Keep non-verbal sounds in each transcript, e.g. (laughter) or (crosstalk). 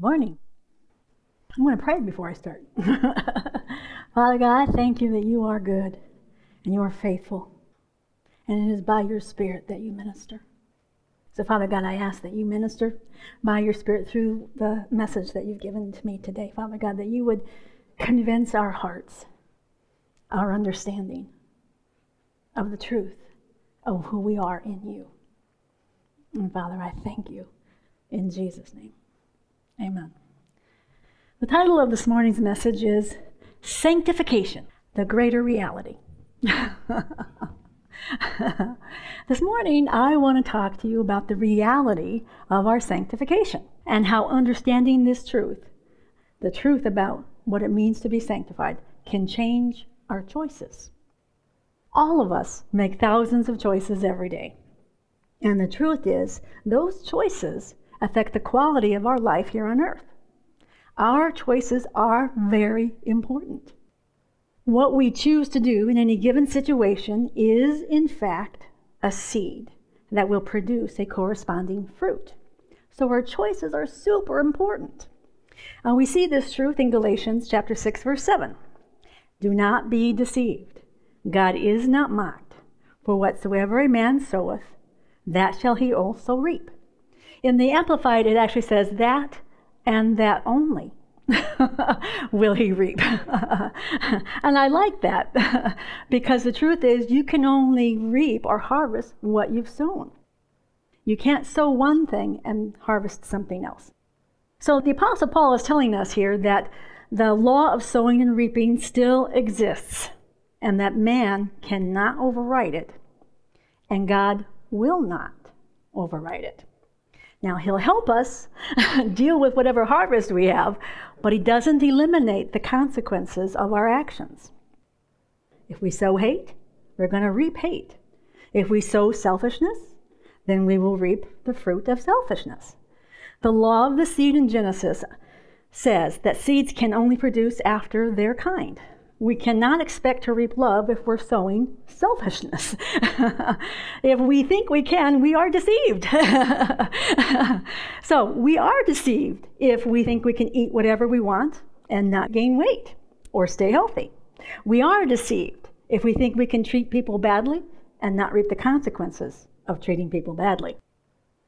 Morning. I'm going to pray before I start. (laughs) Father God, I thank you that you are good and you are faithful. And it is by your Spirit that you minister. So, Father God, I ask that you minister by your Spirit through the message that you've given to me today. Father God, that you would convince our hearts, our understanding of the truth of who we are in you. And Father, I thank you in Jesus' name. Amen. The title of this morning's message is Sanctification, the Greater Reality. (laughs) this morning, I want to talk to you about the reality of our sanctification and how understanding this truth, the truth about what it means to be sanctified, can change our choices. All of us make thousands of choices every day. And the truth is, those choices affect the quality of our life here on earth. Our choices are very important. What we choose to do in any given situation is, in fact, a seed that will produce a corresponding fruit. So our choices are super important. Uh, we see this truth in Galatians chapter 6 verse 7. Do not be deceived. God is not mocked. For whatsoever a man soweth, that shall he also reap. In the Amplified, it actually says that and that only (laughs) will he reap. (laughs) and I like that (laughs) because the truth is, you can only reap or harvest what you've sown. You can't sow one thing and harvest something else. So the Apostle Paul is telling us here that the law of sowing and reaping still exists and that man cannot override it, and God will not override it. Now, He'll help us (laughs) deal with whatever harvest we have, but He doesn't eliminate the consequences of our actions. If we sow hate, we're going to reap hate. If we sow selfishness, then we will reap the fruit of selfishness. The law of the seed in Genesis says that seeds can only produce after their kind. We cannot expect to reap love if we're sowing selfishness. (laughs) if we think we can, we are deceived. (laughs) so we are deceived if we think we can eat whatever we want and not gain weight or stay healthy. We are deceived if we think we can treat people badly and not reap the consequences of treating people badly.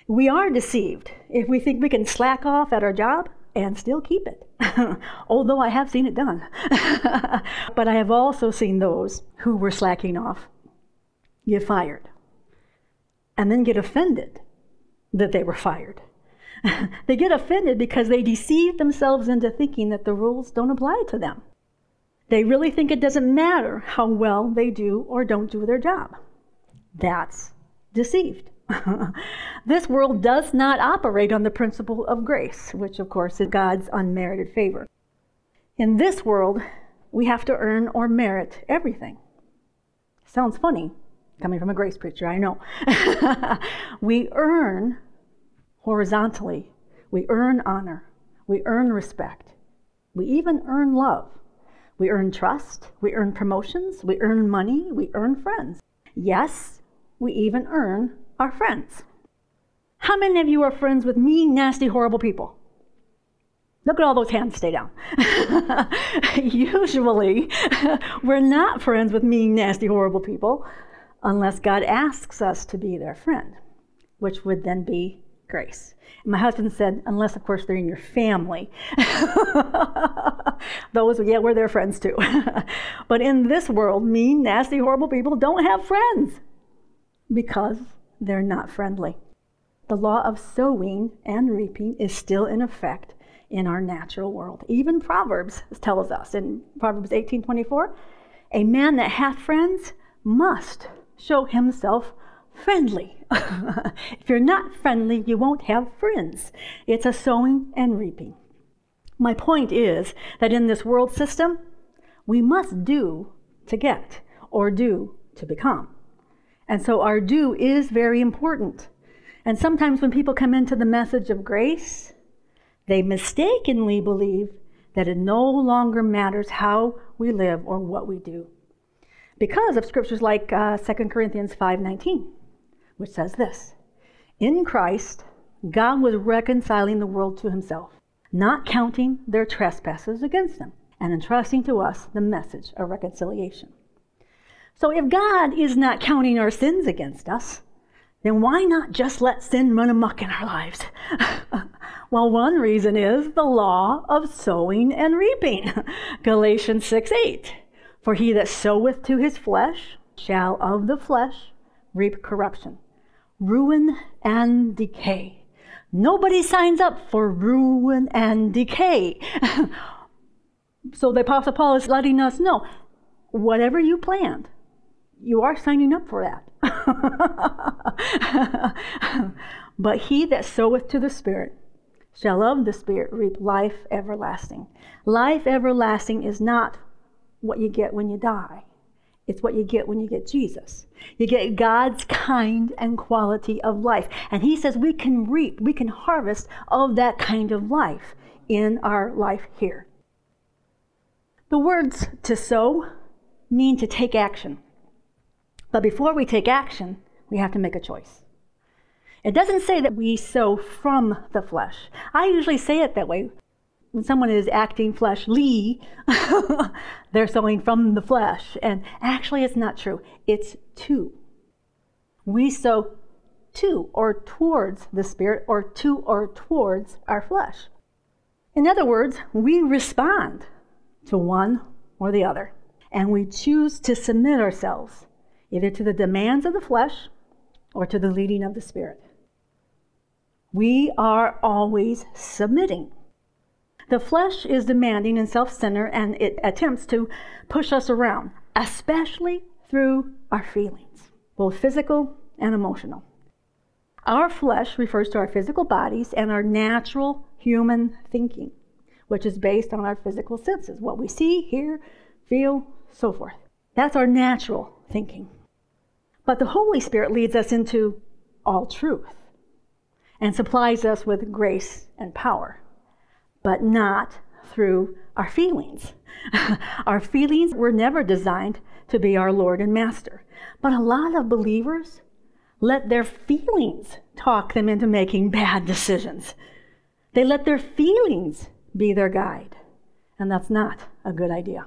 We are deceived if we think we can slack off at our job and still keep it, (laughs) although I have seen it done. (laughs) but I have also seen those who were slacking off get fired and then get offended that they were fired. (laughs) they get offended because they deceive themselves into thinking that the rules don't apply to them. They really think it doesn't matter how well they do or don't do their job. That's deceived. (laughs) this world does not operate on the principle of grace, which of course is God's unmerited favor. In this world, we have to earn or merit everything. Sounds funny coming from a grace preacher, I know. (laughs) we earn horizontally, we earn honor, we earn respect, we even earn love. We earn trust, we earn promotions, we earn money, we earn friends. Yes, we even earn are friends. How many of you are friends with mean, nasty, horrible people? Look at all those hands, stay down. (laughs) Usually, (laughs) we're not friends with mean, nasty, horrible people unless God asks us to be their friend, which would then be grace. my husband said, unless, of course, they're in your family. (laughs) Those, yeah, we're their friends too. but in this world, mean, nasty, horrible people don't have friends because they're not friendly. The law of sowing and reaping is still in effect in our natural world. Even Proverbs tells us in Proverbs 18:24, a man that hath friends must show himself friendly. (laughs) if you're not friendly, you won't have friends. It's a sowing and reaping. My point is that in this world system, we must do to get or do to become. And so our do is very important. And sometimes when people come into the message of grace, they mistakenly believe that it no longer matters how we live or what we do. Because of scriptures like uh, 2 Corinthians 5:19, which says this: In Christ, God was reconciling the world to himself, not counting their trespasses against them, and entrusting to us the message of reconciliation. So if God is not counting our sins against us, then why not just let sin run amok in our lives? (laughs) well, one reason is the law of sowing and reaping. (laughs) Galatians 6 8. For he that soweth to his flesh shall of the flesh reap corruption, ruin and decay. Nobody signs up for ruin and decay. (laughs) so the Apostle Paul is letting us know whatever you planned, you are signing up for that. (laughs) but he that soweth to the Spirit shall of the Spirit reap life everlasting. Life everlasting is not what you get when you die. It's what you get when you get Jesus. You get God's kind and quality of life. And He says we can reap, we can harvest of that kind of life in our life here. The words to sow mean to take action. But before we take action, we have to make a choice. It doesn't say that we sow from the flesh. I usually say it that way when someone is acting fleshly, (laughs) they're sowing from the flesh. And actually, it's not true. It's to. We sow to or towards the Spirit or to or towards our flesh. In other words, we respond to one or the other. And we choose to submit ourselves either to the demands of the flesh or to the leading of the Spirit. We are always submitting. The flesh is demanding and self centered, and it attempts to push us around, especially through our feelings, both physical and emotional. Our flesh refers to our physical bodies and our natural human thinking, which is based on our physical senses what we see, hear, feel, so forth. That's our natural thinking. But the Holy Spirit leads us into all truth and supplies us with grace and power but not through our feelings. (laughs) our feelings were never designed to be our Lord and Master. But a lot of believers let their feelings talk them into making bad decisions. They let their feelings be their guide. And that's not a good idea.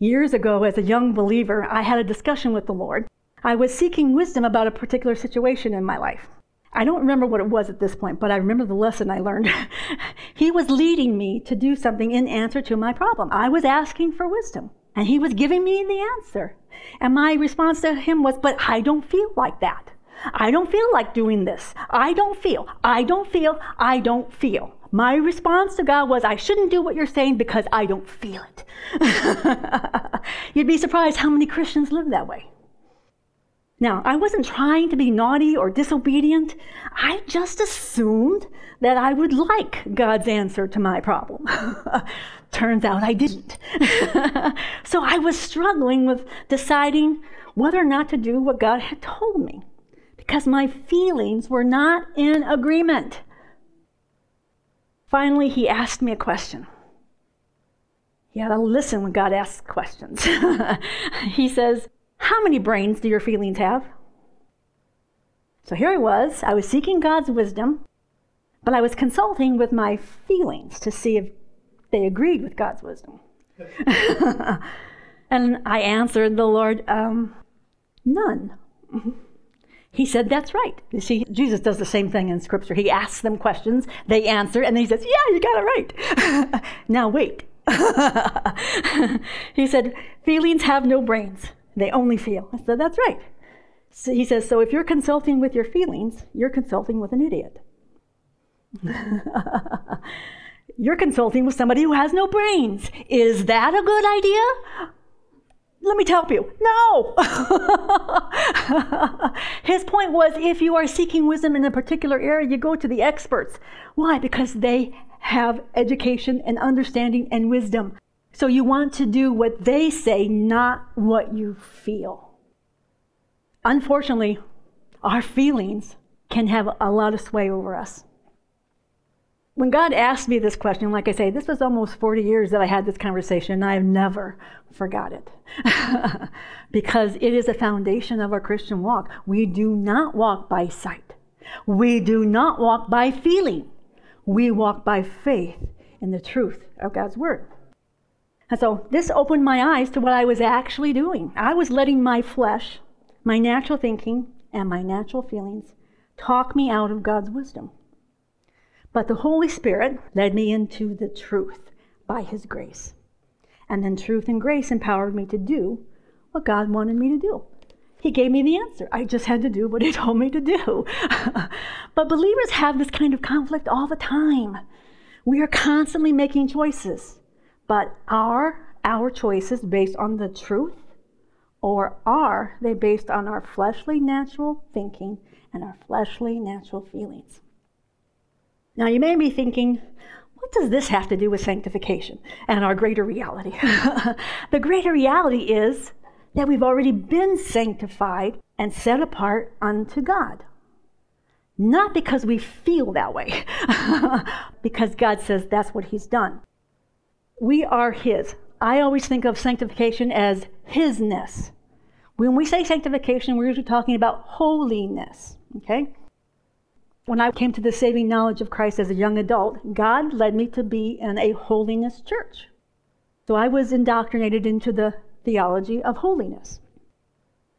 Years ago, as a young believer, I had a discussion with the Lord. I was seeking wisdom about a particular situation in my life. I don't remember what it was at this point, but I remember the lesson I learned. (laughs) he was leading me to do something in answer to my problem. I was asking for wisdom, and he was giving me the answer. And my response to him was, But I don't feel like that. I don't feel like doing this. I don't feel. I don't feel. I don't feel. My response to God was, I shouldn't do what you're saying because I don't feel it. (laughs) You'd be surprised how many Christians live that way. Now, I wasn't trying to be naughty or disobedient. I just assumed that I would like God's answer to my problem. (laughs) Turns out I didn't. (laughs) so I was struggling with deciding whether or not to do what God had told me because my feelings were not in agreement. Finally, he asked me a question. You gotta listen when God asks questions. (laughs) he says, how many brains do your feelings have? So here I was. I was seeking God's wisdom, but I was consulting with my feelings to see if they agreed with God's wisdom. (laughs) and I answered the Lord, um, none. (laughs) He said, That's right. You see, Jesus does the same thing in Scripture. He asks them questions, they answer, and then he says, Yeah, you got it right. (laughs) now wait. (laughs) he said, Feelings have no brains. They only feel. I said, That's right. So he says, So if you're consulting with your feelings, you're consulting with an idiot. (laughs) you're consulting with somebody who has no brains. Is that a good idea? Let me help you. No. (laughs) His point was if you are seeking wisdom in a particular area, you go to the experts. Why? Because they have education and understanding and wisdom. So you want to do what they say, not what you feel. Unfortunately, our feelings can have a lot of sway over us. When God asked me this question, like I say, this was almost 40 years that I had this conversation, and I have never forgot it. (laughs) because it is a foundation of our Christian walk. We do not walk by sight, we do not walk by feeling. We walk by faith in the truth of God's Word. And so this opened my eyes to what I was actually doing. I was letting my flesh, my natural thinking, and my natural feelings talk me out of God's wisdom. But the Holy Spirit led me into the truth by His grace. And then truth and grace empowered me to do what God wanted me to do. He gave me the answer. I just had to do what He (laughs) told me to do. (laughs) but believers have this kind of conflict all the time. We are constantly making choices. But are our choices based on the truth? Or are they based on our fleshly natural thinking and our fleshly natural feelings? Now, you may be thinking, what does this have to do with sanctification and our greater reality? (laughs) the greater reality is that we've already been sanctified and set apart unto God. Not because we feel that way, (laughs) because God says that's what He's done. We are His. I always think of sanctification as Hisness. When we say sanctification, we're usually talking about holiness, okay? When I came to the saving knowledge of Christ as a young adult, God led me to be in a holiness church. So I was indoctrinated into the theology of holiness.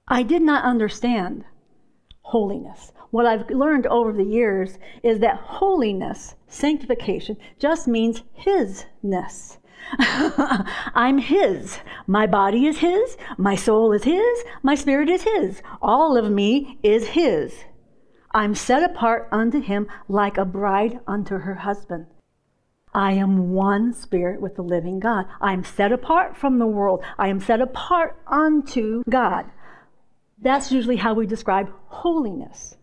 I did not understand holiness. What I've learned over the years is that holiness, sanctification, just means Hisness. (laughs) I'm His. My body is His. My soul is His. My spirit is His. All of me is His. I'm set apart unto Him like a bride unto her husband. I am one spirit with the living God. I am set apart from the world. I am set apart unto God. That's usually how we describe holiness.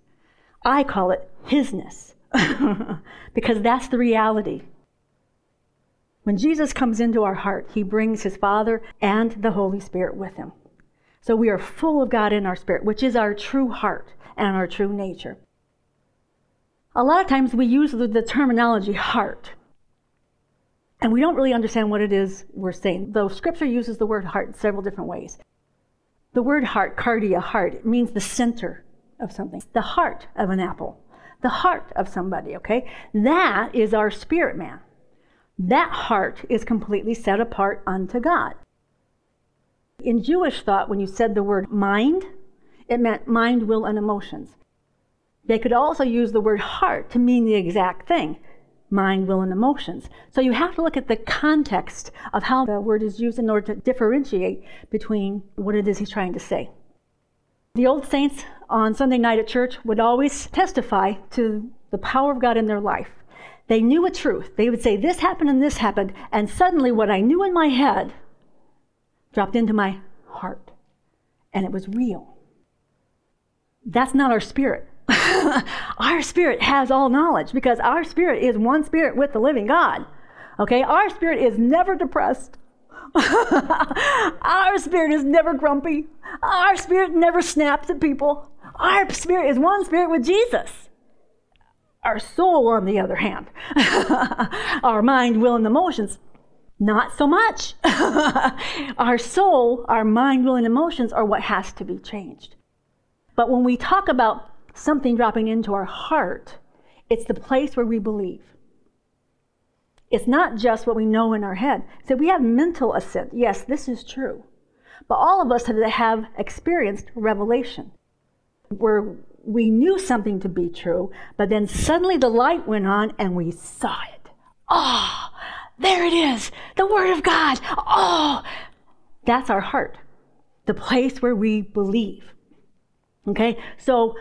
I call it Hisness (laughs) because that's the reality. When Jesus comes into our heart, he brings his Father and the Holy Spirit with him. So we are full of God in our spirit, which is our true heart and our true nature. A lot of times we use the, the terminology heart, and we don't really understand what it is we're saying, though Scripture uses the word heart in several different ways. The word heart, cardia, heart, means the center of something, the heart of an apple, the heart of somebody, okay? That is our spirit man. That heart is completely set apart unto God. In Jewish thought, when you said the word mind, it meant mind, will, and emotions. They could also use the word heart to mean the exact thing mind, will, and emotions. So you have to look at the context of how the word is used in order to differentiate between what it is he's trying to say. The old saints on Sunday night at church would always testify to the power of God in their life. They knew a truth. They would say, This happened and this happened. And suddenly, what I knew in my head dropped into my heart. And it was real. That's not our spirit. (laughs) our spirit has all knowledge because our spirit is one spirit with the living God. Okay? Our spirit is never depressed. (laughs) our spirit is never grumpy. Our spirit never snaps at people. Our spirit is one spirit with Jesus. Our soul, on the other hand, (laughs) our mind, will, and emotions, not so much. our soul, our mind, will, and emotions are what has to be changed. But when we talk about something dropping into our heart, it's the place where we believe. It's not just what we know in our head. So we have mental assent. Yes, this is true. But all of us have experienced revelation, where we knew something to be true, but then suddenly the light went on and we saw it. Oh, there it is, the Word of God. Oh, that's our heart, the place where we believe. Okay, so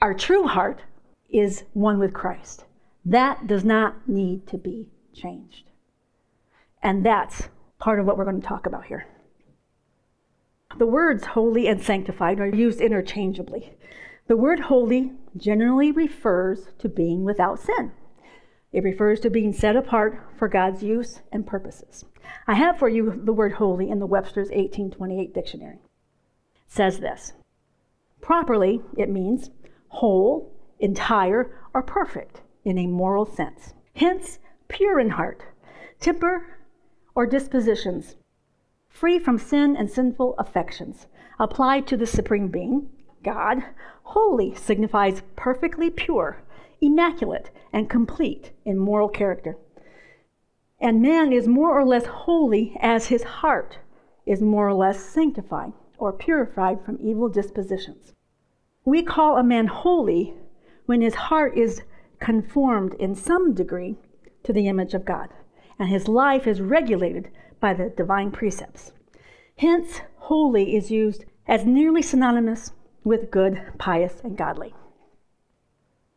our true heart is one with Christ. That does not need to be changed. And that's part of what we're going to talk about here. The words holy and sanctified are used interchangeably. The word holy generally refers to being without sin. It refers to being set apart for God's use and purposes. I have for you the word holy in the Webster's 1828 dictionary. It says this Properly, it means whole, entire, or perfect in a moral sense. Hence, pure in heart, temper, or dispositions, free from sin and sinful affections, applied to the Supreme Being, God, holy signifies perfectly pure immaculate and complete in moral character. And man is more or less holy as his heart is more or less sanctified or purified from evil dispositions. We call a man holy when his heart is conformed in some degree to the image of God, and his life is regulated by the divine precepts. Hence, holy is used as nearly synonymous with good, pious, and godly.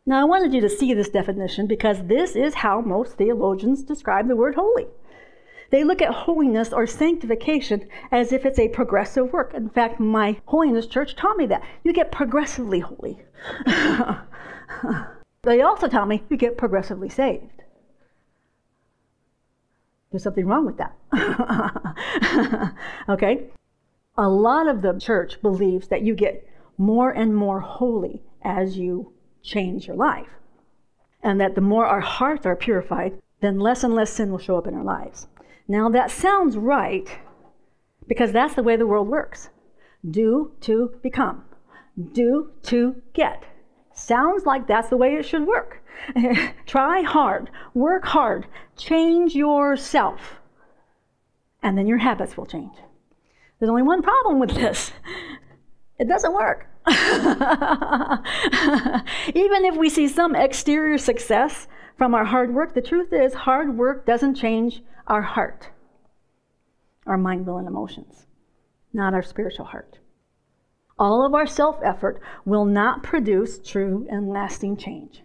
Now, I wanted you to see this definition because this is how most theologians describe the word holy. They look at holiness or sanctification as if it's a progressive work. In fact, my holiness church taught me that. You get progressively holy. (laughs) they also tell me you get progressively saved. There's something wrong with that. (laughs) okay? A lot of the church believes that you get more and more holy as you change your life. And that the more our hearts are purified, then less and less sin will show up in our lives. Now, that sounds right because that's the way the world works do to become, do to get. Sounds like that's the way it should work. (laughs) Try hard, work hard, change yourself, and then your habits will change. There's only one problem with this it doesn't work. (laughs) Even if we see some exterior success from our hard work, the truth is, hard work doesn't change our heart, our mind, will, and emotions, not our spiritual heart. All of our self effort will not produce true and lasting change.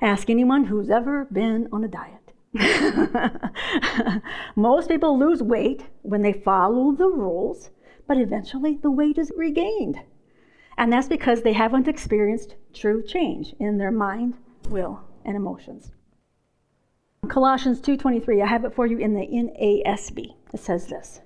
Ask anyone who's ever been on a diet. (laughs) Most people lose weight when they follow the rules, but eventually the weight is regained. And that's because they haven't experienced true change in their mind, will, and emotions. Colossians 2:23, I have it for you in the NASB. It says this: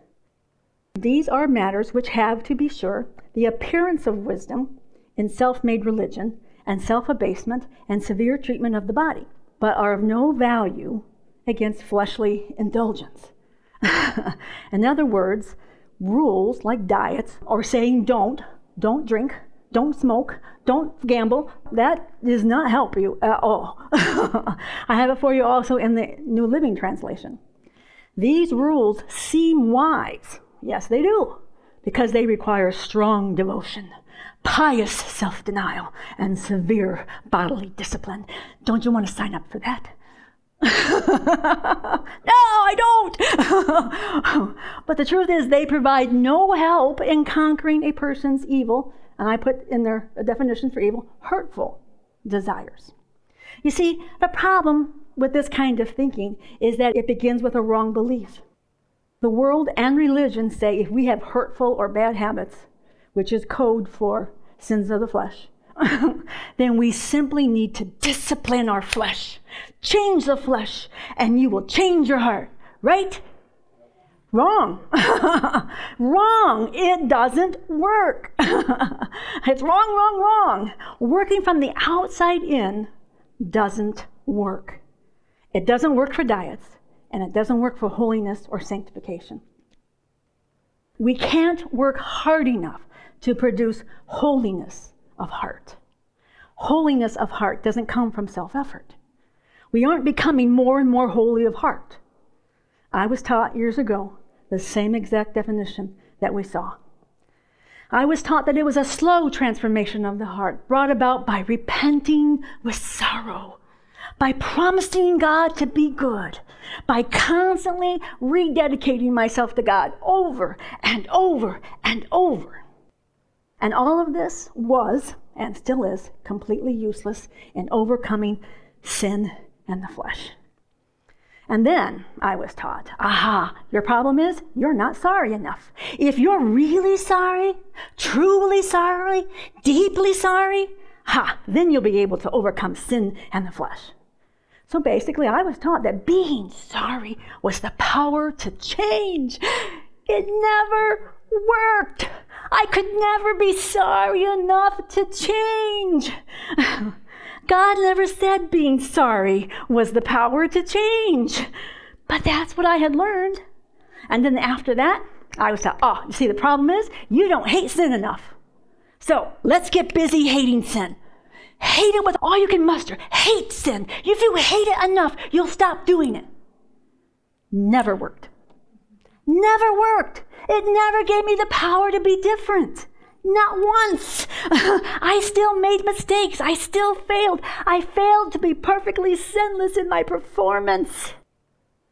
These are matters which have, to be sure, the appearance of wisdom in self-made religion and self-abasement and severe treatment of the body, but are of no value against fleshly indulgence. (laughs) in other words, rules like diets or saying don't don't drink, don't smoke, don't gamble. That does not help you at all. (laughs) I have it for you also in the New Living Translation. These rules seem wise. Yes, they do, because they require strong devotion, pious self denial, and severe bodily discipline. Don't you want to sign up for that? (laughs) no, I don't. (laughs) but the truth is, they provide no help in conquering a person's evil, and I put in their definition for evil hurtful desires. You see, the problem with this kind of thinking is that it begins with a wrong belief. The world and religion say if we have hurtful or bad habits, which is code for sins of the flesh, (laughs) then we simply need to discipline our flesh. Change the flesh, and you will change your heart, right? Wrong. (laughs) wrong. It doesn't work. (laughs) it's wrong, wrong, wrong. Working from the outside in doesn't work. It doesn't work for diets, and it doesn't work for holiness or sanctification. We can't work hard enough to produce holiness of heart. Holiness of heart doesn't come from self effort. We aren't becoming more and more holy of heart. I was taught years ago the same exact definition that we saw. I was taught that it was a slow transformation of the heart brought about by repenting with sorrow, by promising God to be good, by constantly rededicating myself to God over and over and over. And all of this was, and still is, completely useless in overcoming sin and the flesh. And then I was taught, aha, your problem is you're not sorry enough. If you're really sorry, truly sorry, deeply sorry, ha, then you'll be able to overcome sin and the flesh. So basically, I was taught that being sorry was the power to change. It never worked. I could never be sorry enough to change. (laughs) God never said being sorry was the power to change. But that's what I had learned. And then after that, I was like, oh, you see, the problem is you don't hate sin enough. So let's get busy hating sin. Hate it with all you can muster. Hate sin. If you hate it enough, you'll stop doing it. Never worked. Never worked. It never gave me the power to be different. Not once. (laughs) I still made mistakes. I still failed. I failed to be perfectly sinless in my performance.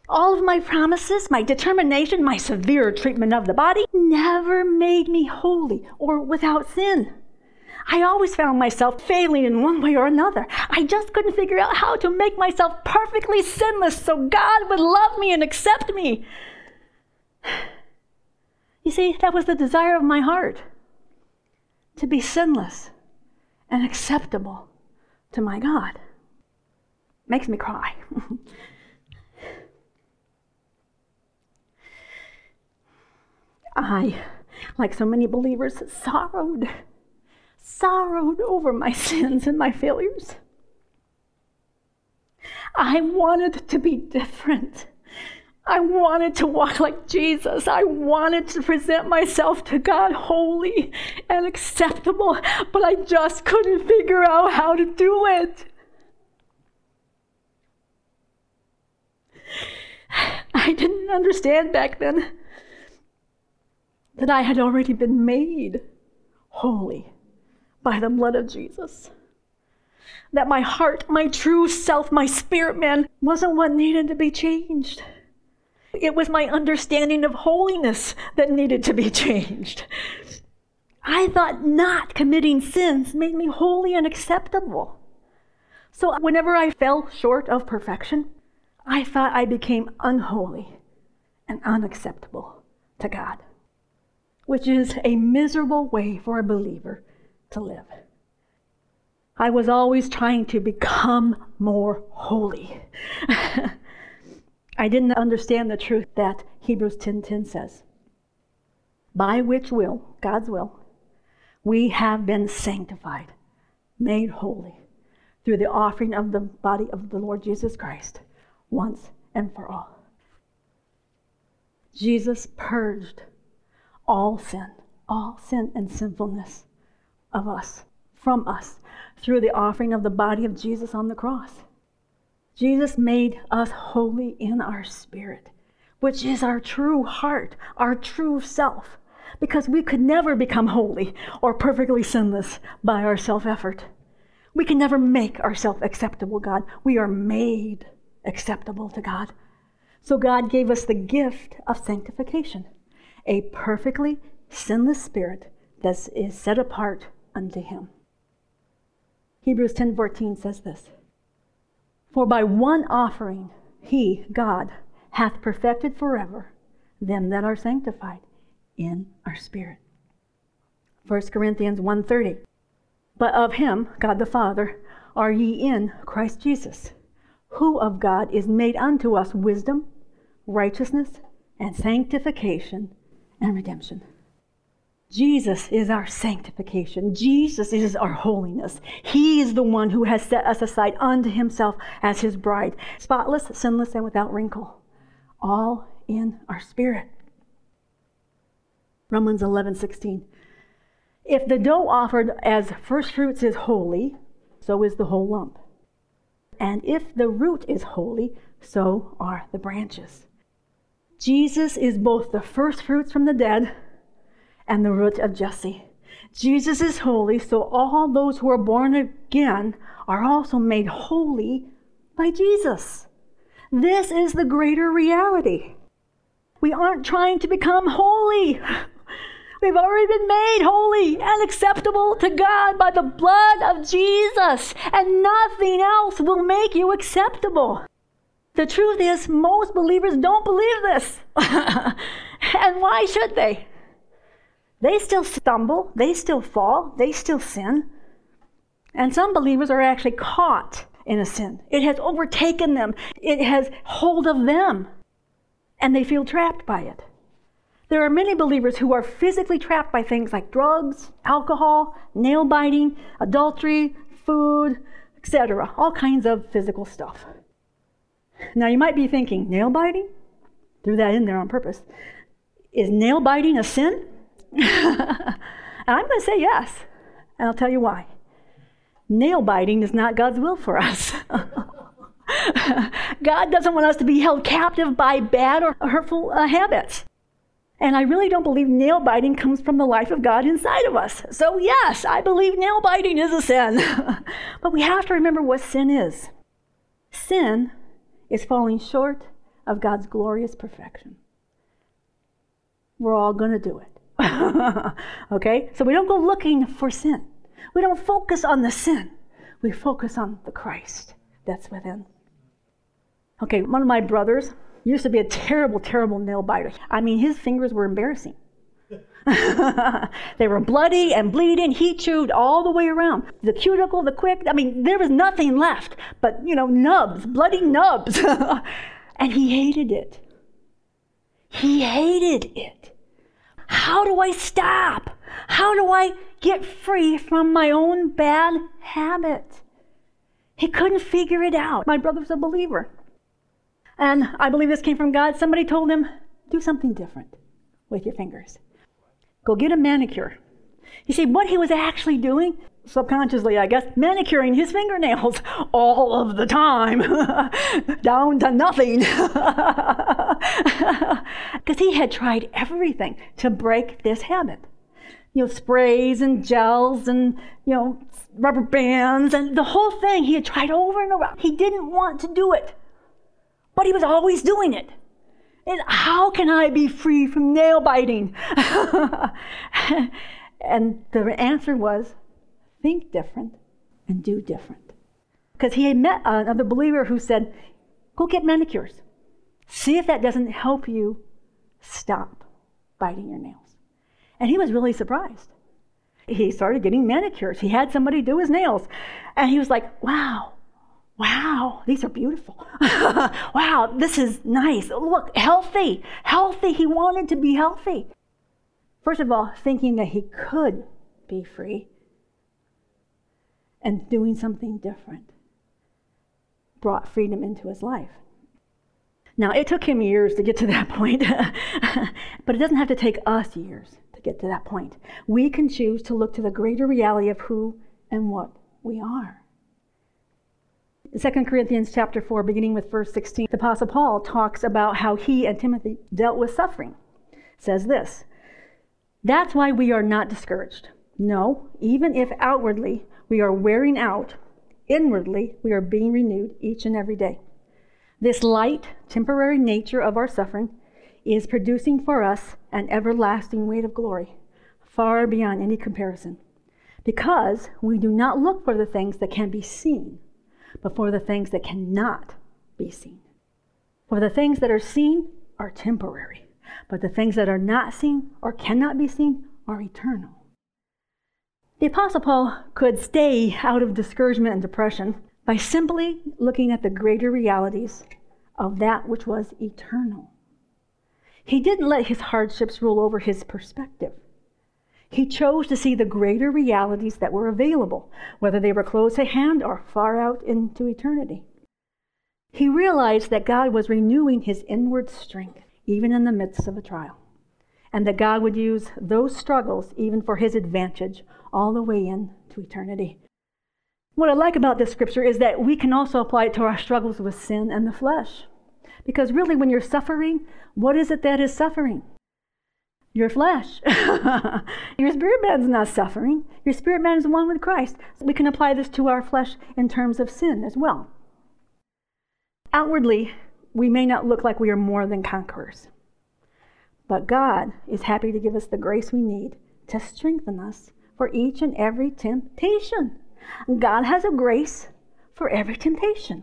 All of my promises, my determination, my severe treatment of the body never made me holy or without sin. I always found myself failing in one way or another. I just couldn't figure out how to make myself perfectly sinless so God would love me and accept me. (sighs) You see, that was the desire of my heart to be sinless and acceptable to my God. Makes me cry. (laughs) I, like so many believers, sorrowed, sorrowed over my (laughs) sins and my failures. I wanted to be different. I wanted to walk like Jesus. I wanted to present myself to God holy and acceptable, but I just couldn't figure out how to do it. I didn't understand back then that I had already been made holy by the blood of Jesus. That my heart, my true self, my spirit man wasn't what needed to be changed. It was my understanding of holiness that needed to be (laughs) changed. I thought not committing sins made me holy and acceptable. So whenever I fell short of perfection, I thought I became unholy and unacceptable to God, which is a miserable way for a believer to live. I was always trying to become more holy. (laughs) I didn't understand the truth that Hebrews 10:10 says. By which will, God's will, we have been sanctified, made holy through the offering of the body of the Lord Jesus Christ once and for all. Jesus purged all sin, all sin and sinfulness of us, from us, through the offering of the body of Jesus on the cross. Jesus made us holy in our spirit, which is our true heart, our true self, because we could never become holy or perfectly sinless by our self effort. We can never make ourselves acceptable, God. We are made acceptable to God. So God gave us the gift of sanctification, a perfectly sinless spirit that is set apart unto him. Hebrews 10:14 says this. For by one offering he, God, hath perfected forever them that are sanctified in our spirit. 1 Corinthians 1:30 But of him, God the Father, are ye in Christ Jesus, who of God is made unto us wisdom, righteousness, and sanctification and redemption. Jesus is our sanctification. Jesus is our holiness. He is the one who has set us aside unto himself as his bride, spotless, sinless, and without wrinkle, all in our spirit. Romans 11 16. If the dough offered as first fruits is holy, so is the whole lump. And if the root is holy, so are the branches. Jesus is both the first fruits from the dead and the root of Jesse. Jesus is holy, so all those who are born again are also made holy by Jesus. This is the greater reality. We aren't trying to become holy. (laughs) We've already been made holy and acceptable to God by the blood of Jesus, and nothing else will make you acceptable. The truth is, most believers don't believe this. (laughs) and why should they? They still stumble, they still fall, they still sin. And some believers are actually caught in a sin. It has overtaken them, it has hold of them, and they feel trapped by it. There are many believers who are physically trapped by things like drugs, alcohol, nail biting, adultery, food, etc. All kinds of physical stuff. Now you might be thinking, nail biting? Threw that in there on purpose. Is nail biting a sin? (laughs) and I'm going to say yes, and I'll tell you why. nail biting is not God's will for us. (laughs) God doesn't want us to be held captive by bad or hurtful uh, habits. And I really don't believe nail biting comes from the life of God inside of us. So, yes, I believe nail biting is a sin. (laughs) but we have to remember what sin is sin is falling short of God's glorious perfection. We're all going to do it. (laughs) okay? So, we don't go looking for sin. We don't focus on the sin. We focus on the Christ that's within. Okay, one of my brothers used to be a terrible, terrible nail biter. I mean, his fingers were embarrassing. (laughs) they were bloody and bleeding. He chewed all the way around. The cuticle, the quick, I mean, there was nothing left but, you know, nubs, bloody nubs. (laughs) and he hated it. He hated it. How do I stop? How do I get free from my own bad habit? He couldn't figure it out. My brother's a believer. And I believe this came from God. Somebody told him, do something different with your fingers. Go get a manicure. You see, what he was actually doing, subconsciously, I guess, manicuring his fingernails (laughs) all of the time, (laughs) down to nothing. (laughs) Because he had tried everything to break this habit. You know, sprays and gels and, you know, rubber bands and the whole thing. He had tried over and over. He didn't want to do it but he was always doing it. And how can I be free from nail biting? and the answer was think different and do different. Because he had met another believer who said, Go get manicures. See if that doesn't help you stop biting your nails. And he was really surprised. He started getting manicures. He had somebody do his nails. And he was like, Wow, wow, these are beautiful. (laughs) wow, this is nice. Look, healthy, healthy. He wanted to be healthy. First of all, thinking that he could be free and doing something different brought freedom into his life. Now, it took him years to get to that (laughs) point, but it doesn't have to take us years to get to that point. We can choose to look to the greater reality of who and what we are. 2 Corinthians chapter 4, beginning with verse 16, the Apostle Paul talks about how he and Timothy dealt with suffering. says this That's why we are not discouraged. No, even if outwardly we are wearing out, inwardly we are being renewed each and every day. This light, temporary nature of our suffering is producing for us an everlasting weight of glory, far beyond any comparison. Because we do not look for the things that can be seen but for the things that cannot be seen. For the things that are seen are temporary, but the things that are not seen or cannot be seen are eternal. The Apostle Paul could stay out of discouragement and depression by simply looking at the greater realities of that which was eternal. He didn't let his hardships rule over his perspective. He chose to see the greater realities that were available, whether they were close at hand or far out into eternity. He realized that God was renewing his inward strength, even in the midst of a trial, and that God would use those struggles even for his advantage all the way into eternity. What I like about this scripture is that we can also apply it to our struggles with sin and the flesh. Because really, when you're suffering, what is it that is suffering? your flesh. (laughs) your spirit man is not suffering. Your spirit man is one with Christ. So we can apply this to our flesh in terms of sin as well. Outwardly, we may not look like we are more than conquerors. But God is happy to give us the grace we need to strengthen us for each and every temptation. God has a grace for every temptation.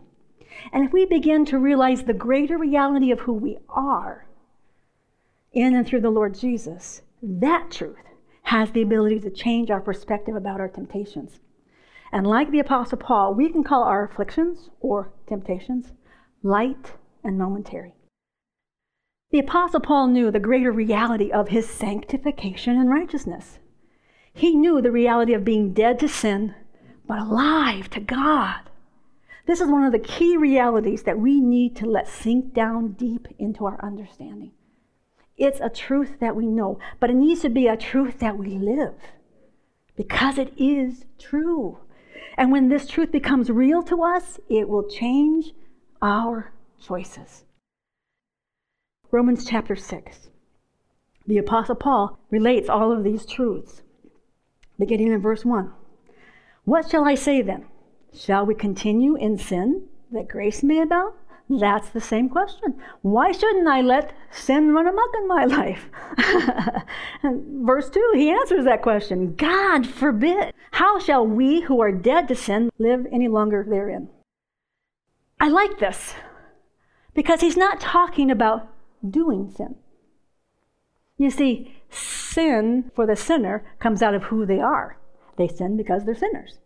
And if we begin to realize the greater reality of who we are, in and through the Lord Jesus, that truth has the ability to change our perspective about our temptations. And like the Apostle Paul, we can call our afflictions or temptations light and momentary. The Apostle Paul knew the greater reality of his sanctification and righteousness. He knew the reality of being dead to sin, but alive to God. This is one of the key realities that we need to let sink down deep into our understanding. It's a truth that we know, but it needs to be a truth that we live because it is true. And when this truth becomes real to us, it will change our choices. Romans chapter 6. The Apostle Paul relates all of these truths, beginning in verse 1. What shall I say then? Shall we continue in sin that grace may abound? That's the same question. Why shouldn't I let sin run amok in my (laughs) life? and verse 2, he answers that question God forbid. How shall we who are dead to sin live any longer therein? I like this because he's not talking about doing sin. You see, sin for the sinner comes out of who they are. They sin because they're sinners.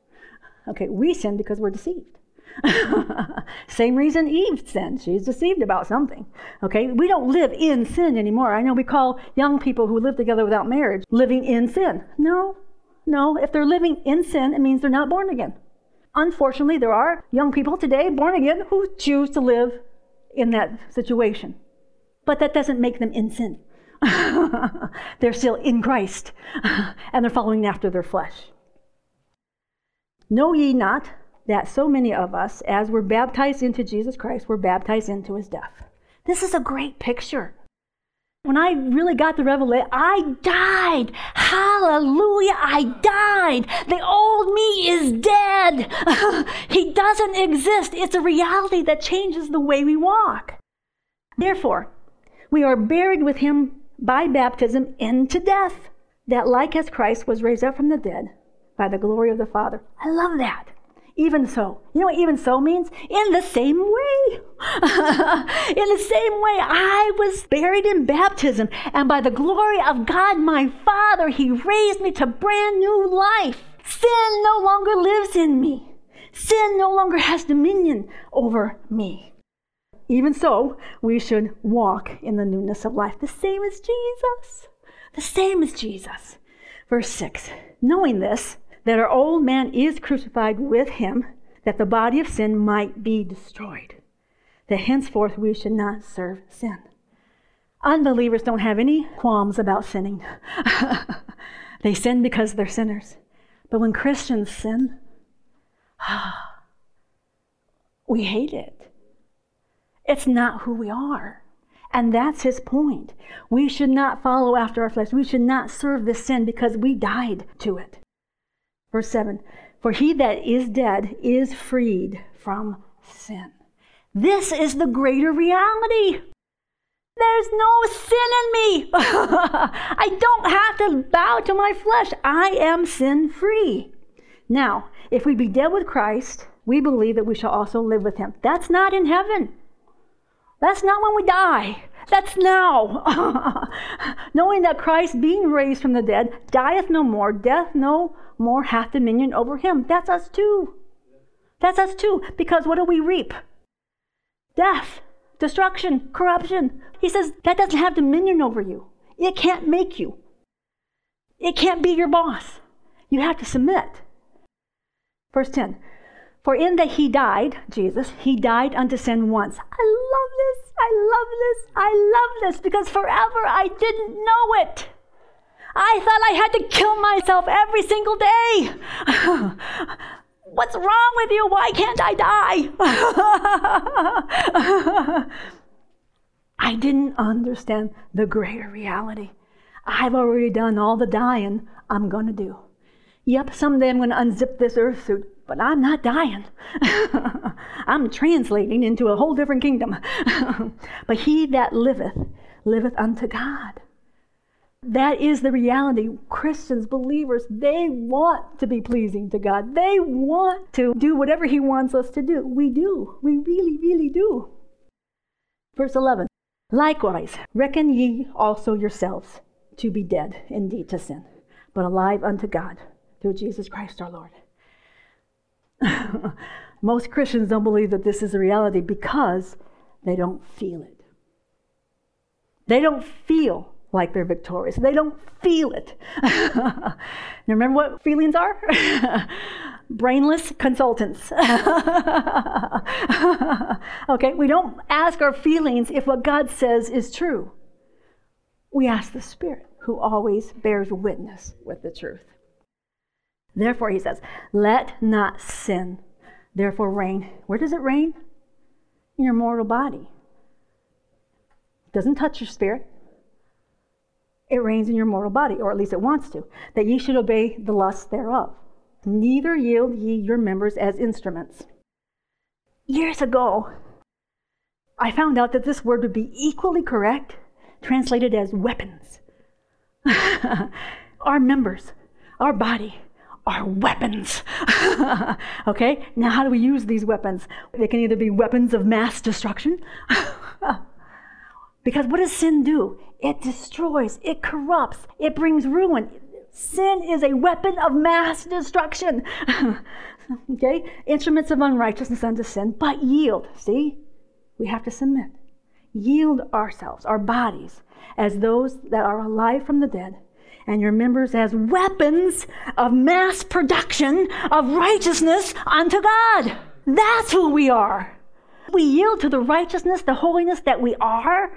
Okay, we sin because we're deceived. (laughs) Same reason Eve sinned. She's deceived about something. Okay, we don't live in sin anymore. I know we call young people who live together without marriage living in sin. No, no. If they're living in sin, it means they're not born again. Unfortunately, there are young people today born again who choose to live in that situation. But that doesn't make them in sin. (laughs) they're still in Christ (laughs) and they're following after their flesh. Know ye not that so many of us, as we're baptized into Jesus Christ, were baptized into his death? This is a great picture. When I really got the revelation, I died. Hallelujah, I died. The old me is dead. (laughs) he doesn't exist. It's a reality that changes the way we walk. Therefore, we are buried with him by baptism into death, that like as Christ was raised up from the dead by the glory of the Father. I love that. Even so. You know what even so means? In the same way. (laughs) in the same way, I was buried in baptism, and by the glory of God my Father, He raised me to brand new life. Sin no longer lives in me. Sin no longer has dominion over me. Even so, we should walk in the newness of life, the same as Jesus. The same as Jesus. Verse 6 Knowing this, that our old man is crucified with him, that the body of sin might be destroyed, that henceforth we should not serve sin. Unbelievers don't have any qualms about sinning. (laughs) they sin because they're sinners. But when Christians sin, (sighs) we hate it. It's not who we are. And that's his point. We should not follow after our flesh. We should not serve this sin because we died to it. Verse 7 For he that is dead is freed from sin. This is the greater reality. There's no sin in me. (laughs) I don't have to bow to my flesh. I am sin free. Now, if we be dead with Christ, we believe that we shall also live with him. That's not in heaven. That's not when we die. That's now. (laughs) Knowing that Christ, being raised from the dead, dieth no more, death no more hath dominion over him. That's us too. That's us too. Because what do we reap? Death, destruction, corruption. He says that doesn't have dominion over you. It can't make you. It can't be your boss. You have to submit. Verse 10 For in that he died, Jesus, he died unto sin once. I love this. I love this. I love this because forever I didn't know it. I thought I had to kill myself every single day. (laughs) What's wrong with you? Why can't I die? (laughs) I didn't understand the greater reality. I've already done all the dying I'm going to do. Yep, someday I'm going to unzip this earth suit, but I'm not dying. (laughs) I'm translating into a whole different kingdom. (laughs) but he that liveth, liveth unto God. That is the reality. Christians, believers, they want to be pleasing to God. They want to do whatever He wants us to do. We do. We really, really do. Verse 11 Likewise, reckon ye also yourselves to be dead indeed to sin, but alive unto God through Jesus Christ our Lord. (laughs) Most Christians don't believe that this is a reality because they don't feel it. They don't feel like they're victorious. They don't feel it. (laughs) remember what feelings are? (laughs) Brainless consultants. okay, we don't ask our feelings if what God says is true. We ask the Spirit, who always bears witness with the truth. Therefore, he says, let not sin therefore reign. Where does it reign? In your mortal body. It doesn't touch your spirit. It reigns in your mortal body, or at least it wants to, that ye should obey the lust thereof. Neither yield ye your members as instruments. Years ago, I found out that this word would be equally correct, translated as weapons. (laughs) our members, our body, are weapons. (laughs) okay? Now, how do we use these weapons? They can either be weapons of mass destruction. (laughs) because what does sin do? It destroys, it corrupts, it brings ruin. Sin is a weapon of mass destruction. (laughs) okay? Instruments of unrighteousness unto sin, but yield. See? We have to submit. Yield ourselves, our bodies, as those that are alive from the dead and your members as weapons of mass production of righteousness unto God. That's who we are. We yield to the righteousness, the holiness that we are,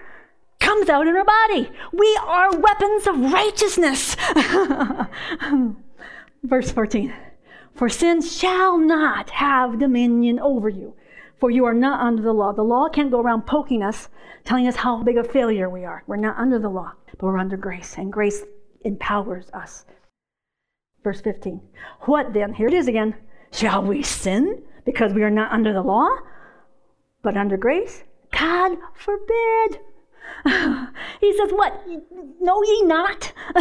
comes out in our body. We are weapons of righteousness. (laughs) Verse 14 For sin shall not have dominion over you, for you are not under the law. The law can't go around poking us, telling us how big a failure we are. We're not under the law, but we're under grace, and grace empowers us. Verse 15. What then? Here it is again. Shall we sin because we are not under the law, but under grace? God forbid. (laughs) he says, What? Know ye not (laughs)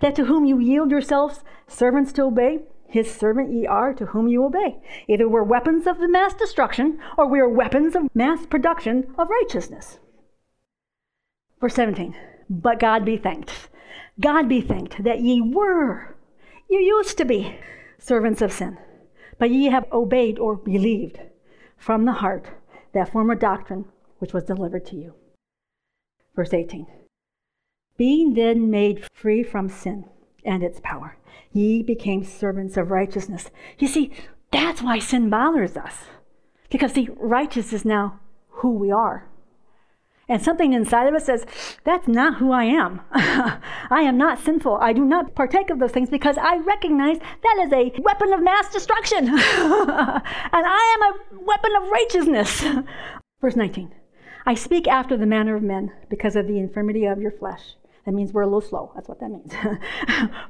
that to whom you yield yourselves servants to obey, his servant ye are to whom you obey? Either we're weapons of mass destruction or we are weapons of mass production of righteousness. Verse 17. But God be thanked God be thanked that ye were, you used to be, servants of sin, but ye have obeyed or believed from the heart that former doctrine which was delivered to you. Verse 18 Being then made free from sin and its power, ye became servants of righteousness. You see, that's why sin bothers us. Because, see, righteous is now who we are. And something inside of us says, That's not who I am. (laughs) I am not sinful. I do not partake of those things because I recognize that is a weapon of mass destruction. (laughs) and I am a weapon of righteousness. (laughs) Verse 19 I speak after the manner of men because of the infirmity of your flesh. That means we're a little slow. That's what that means.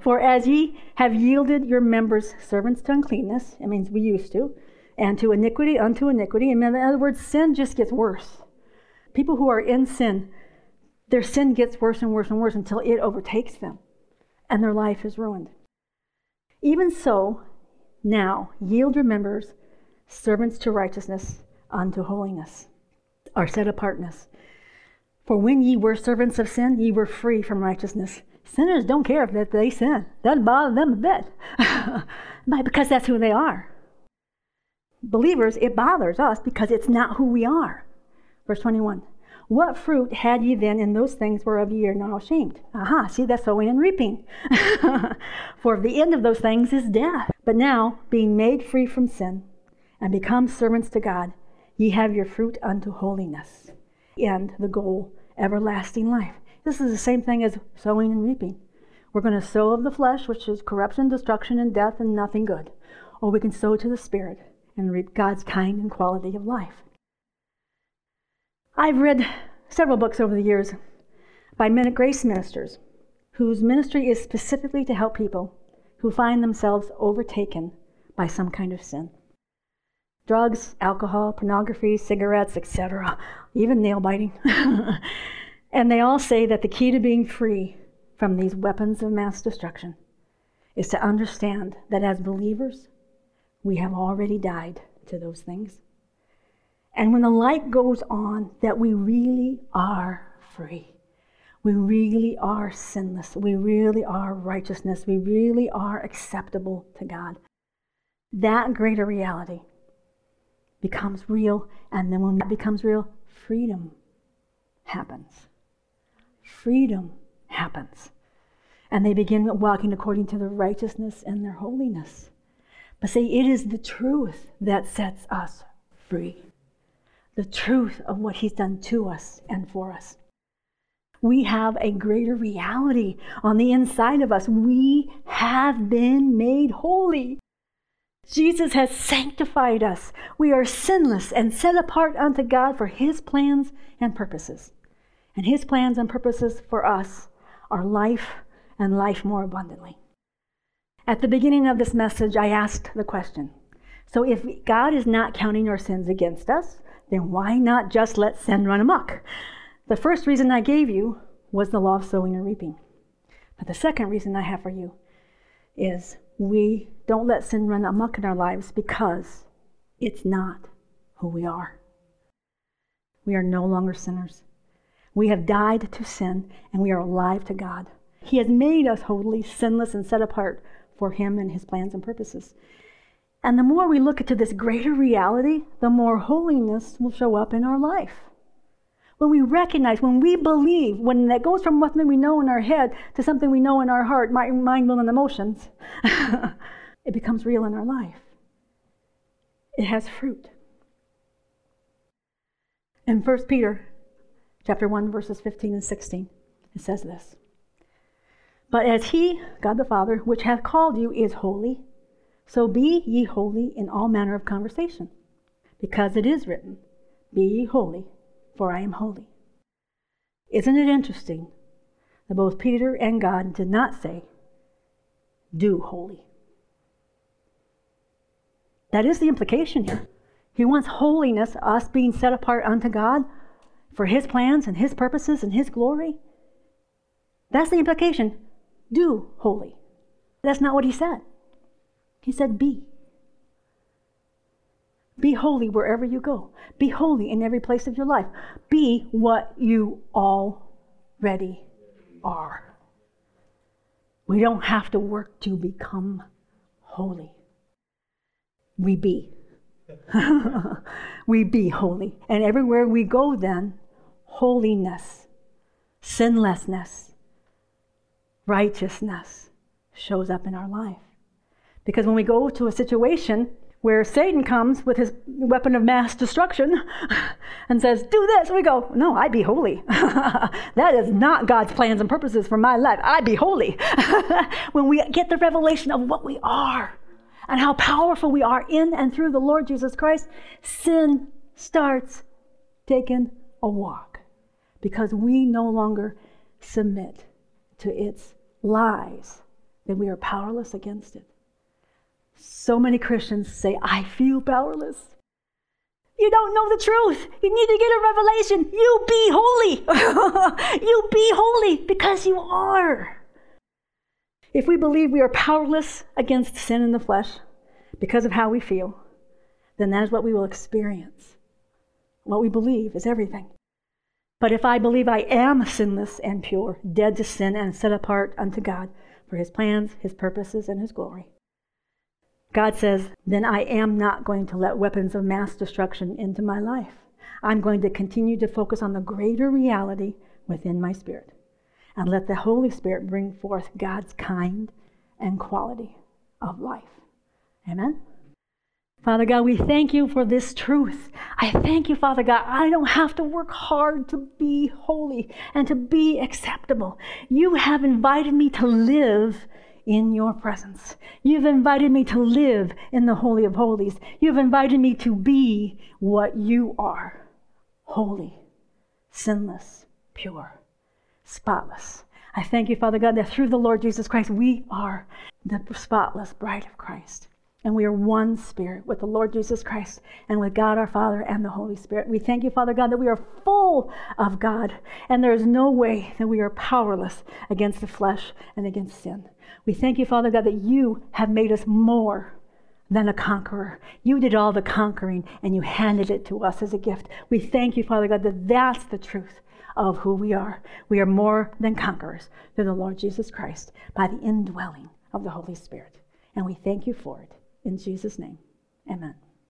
For as ye have yielded your members servants to uncleanness, it means we used to, and to iniquity unto iniquity. In other words, sin just gets worse people who are in sin, their sin gets worse and worse and worse until it overtakes them and their life is ruined. Even so, now yield your members servants to righteousness unto holiness, or set apartness. For when ye were servants of sin, ye were free from righteousness. Sinners don't care if they sin. Doesn't bother them a bit. (laughs) because that's who they are. Believers, it bothers us because it's not who we are. Verse 21. What fruit had ye then in those things whereof ye are now ashamed? Aha, see, that's sowing and reaping. (laughs) For the end of those things is death. But now, being made free from sin and become servants to God, ye have your fruit unto holiness, and the goal, everlasting life. This is the same thing as sowing and reaping. We're going to sow of the flesh, which is corruption, destruction, and death, and nothing good. Or we can sow to the Spirit and reap God's kind and quality of life. I've read several books over the years by grace ministers whose ministry is specifically to help people who find themselves overtaken by some kind of sin. Drugs, alcohol, pornography, cigarettes, etc., even nail biting. (laughs) and they all say that the key to being free from these weapons of mass destruction is to understand that as believers, we have already died to those things. And when the light goes on, that we really are free. We really are sinless. We really are righteousness. We really are acceptable to God. That greater reality becomes real, and then when that becomes real, freedom happens. Freedom happens. And they begin walking according to their righteousness and their holiness. But see, it is the truth that sets us free the truth of what He's done to us and for us. we have a greater reality on the inside of us. We have been made holy. Jesus has sanctified us. We are sinless and set apart unto God for His plans and purposes. And His plans and purposes for us are life and life more abundantly. At the beginning of this message, I asked the question so if God is not counting our sins against us, then why not just let sin run amok? The first reason I gave you was the law of sowing and reaping. But the second reason I have for you is we don't let sin run amok in our lives because it's not who we are. We are no longer sinners. We have died to sin and we are alive to God. He has made us holy, sinless, and set apart for Him and His plans and purposes. And the more we look into this greater reality, the more holiness will show up in our life. When we recognize, when we believe, when that goes from something we know in our head to something we know in our heart, mind, will, and emotions, (laughs) it becomes real in our life. It has fruit. In 1 Peter chapter 1, verses 15 and 16, it says this. But as he, God the Father, which hath called you, is holy, so be ye holy in all manner of conversation, because it is written, Be ye holy, for I am holy. Isn't it interesting that both Peter and God did not say, Do holy? That is the implication here. He wants holiness, us being set apart unto God for His plans and His purposes and His glory. That's the implication. Do holy. That's not what He said. He said, Be. Be holy wherever you go. Be holy in every place of your life. Be what you already are. We don't have to work to become holy. We be. (laughs) we be holy. And everywhere we go, then, holiness, sinlessness, righteousness shows up in our life. Because when we go to a situation where Satan comes with his weapon of mass destruction (laughs) and says, Do this, we go, No, I be holy. (laughs) that is not God's plans and purposes for my life. I be holy. (laughs) when we get the revelation of what we are and how powerful we are in and through the Lord Jesus Christ, sin starts taking a walk because we no longer submit to its lies, that we are powerless against it. So many Christians say, I feel powerless. You don't know the truth. You need to get a revelation. You be holy. (laughs) you be holy because you are. If we believe we are powerless against sin in the flesh because of how we feel, then that is what we will experience. What we believe is everything. But if I believe I am sinless and pure, dead to sin and set apart unto God for his plans, his purposes, and his glory, God says, then I am not going to let weapons of mass destruction into my life. I'm going to continue to focus on the greater reality within my spirit and let the Holy Spirit bring forth God's kind and quality of life. Amen. Father God, we thank you for this truth. I thank you, Father God. I don't have to work hard to be holy and to be acceptable. You have invited me to live in your presence. You've invited me to live in the Holy of Holies. You've invited me to be what you are holy, sinless, pure, spotless. I thank you, Father God, that through the Lord Jesus Christ, we are the spotless bride of Christ. And we are one spirit with the Lord Jesus Christ and with God our Father and the Holy Spirit. We thank you, Father God, that we are full of God and there is no way that we are powerless against the flesh and against sin. We thank you, Father God, that you have made us more than a conqueror. You did all the conquering and you handed it to us as a gift. We thank you, Father God, that that's the truth of who we are. We are more than conquerors through the Lord Jesus Christ by the indwelling of the Holy Spirit. And we thank you for it. In Jesus' name, amen.